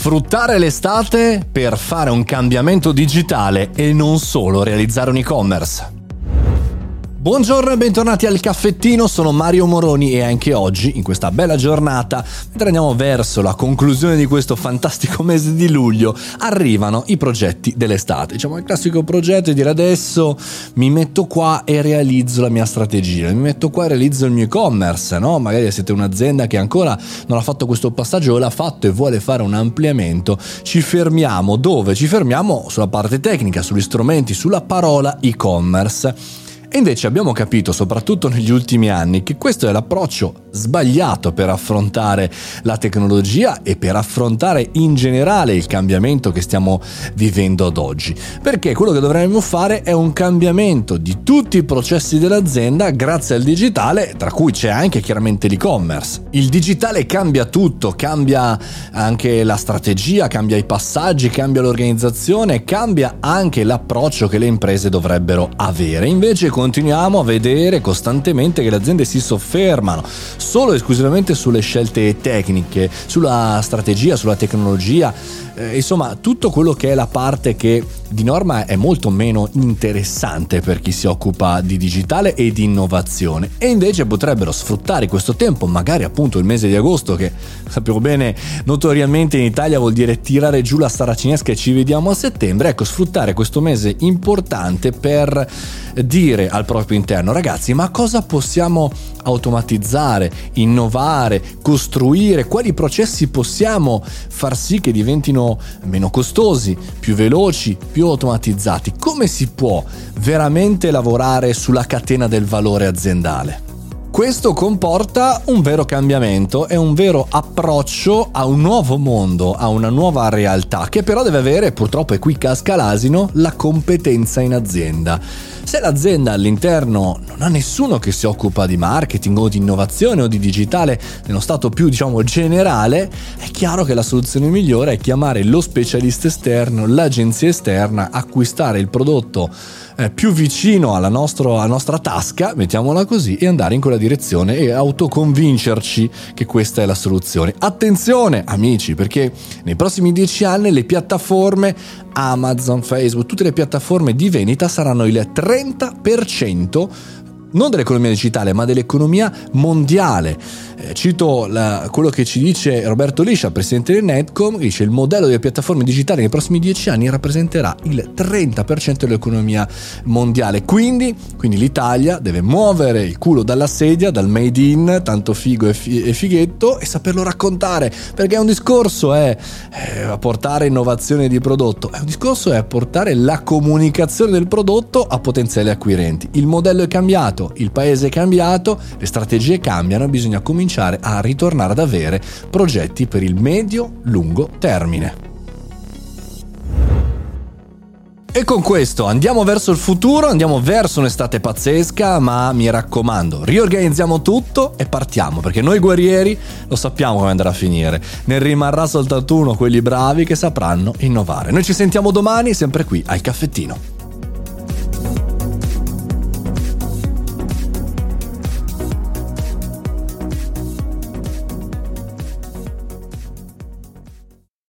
Sfruttare l'estate per fare un cambiamento digitale e non solo realizzare un e-commerce. Buongiorno e bentornati al caffettino, sono Mario Moroni e anche oggi, in questa bella giornata, mentre andiamo verso la conclusione di questo fantastico mese di luglio, arrivano i progetti dell'estate. Diciamo il classico progetto di dire adesso mi metto qua e realizzo la mia strategia, mi metto qua e realizzo il mio e-commerce, no? Magari siete un'azienda che ancora non ha fatto questo passaggio o l'ha fatto e vuole fare un ampliamento, ci fermiamo dove? Ci fermiamo sulla parte tecnica, sugli strumenti, sulla parola e-commerce e invece abbiamo capito, soprattutto negli ultimi anni, che questo è l'approccio sbagliato per affrontare la tecnologia e per affrontare in generale il cambiamento che stiamo vivendo ad oggi. Perché quello che dovremmo fare è un cambiamento di tutti i processi dell'azienda grazie al digitale, tra cui c'è anche chiaramente l'e-commerce. Il digitale cambia tutto, cambia anche la strategia, cambia i passaggi, cambia l'organizzazione, cambia anche l'approccio che le imprese dovrebbero avere. Invece continuiamo a vedere costantemente che le aziende si soffermano solo e esclusivamente sulle scelte tecniche, sulla strategia, sulla tecnologia, eh, insomma tutto quello che è la parte che di norma è molto meno interessante per chi si occupa di digitale e di innovazione. E invece potrebbero sfruttare questo tempo, magari appunto il mese di agosto che sappiamo bene notoriamente in Italia vuol dire tirare giù la saracinesca e ci vediamo a settembre, ecco sfruttare questo mese importante per dire al proprio interno ragazzi ma cosa possiamo automatizzare, innovare, costruire, quali processi possiamo far sì che diventino meno costosi, più veloci, più automatizzati. Come si può veramente lavorare sulla catena del valore aziendale? Questo comporta un vero cambiamento e un vero approccio a un nuovo mondo, a una nuova realtà, che però deve avere, purtroppo, e qui casca l'asino, la competenza in azienda. Se l'azienda all'interno non ha nessuno che si occupa di marketing o di innovazione o di digitale nello stato più diciamo generale, è chiaro che la soluzione migliore è chiamare lo specialista esterno, l'agenzia esterna, acquistare il prodotto eh, più vicino alla, nostro, alla nostra tasca, mettiamola così, e andare in quella direzione e autoconvincerci che questa è la soluzione. Attenzione amici, perché nei prossimi dieci anni le piattaforme Amazon, Facebook, tutte le piattaforme di vendita saranno il 30% non dell'economia digitale, ma dell'economia mondiale. Eh, cito la, quello che ci dice Roberto Liscia, presidente del Netcom, che dice il modello delle piattaforme digitali nei prossimi dieci anni rappresenterà il 30% dell'economia mondiale. Quindi, quindi, l'Italia deve muovere il culo dalla sedia, dal made in, tanto figo e, fi- e fighetto, e saperlo raccontare, perché un discorso è eh, portare innovazione di prodotto, un discorso è portare la comunicazione del prodotto a potenziali acquirenti. Il modello è cambiato cambiato, il paese è cambiato, le strategie cambiano, bisogna cominciare a ritornare ad avere progetti per il medio-lungo termine. E con questo andiamo verso il futuro, andiamo verso un'estate pazzesca, ma mi raccomando, riorganizziamo tutto e partiamo, perché noi guerrieri lo sappiamo come andrà a finire. Ne rimarrà soltanto uno, quelli bravi che sapranno innovare. Noi ci sentiamo domani, sempre qui al caffettino.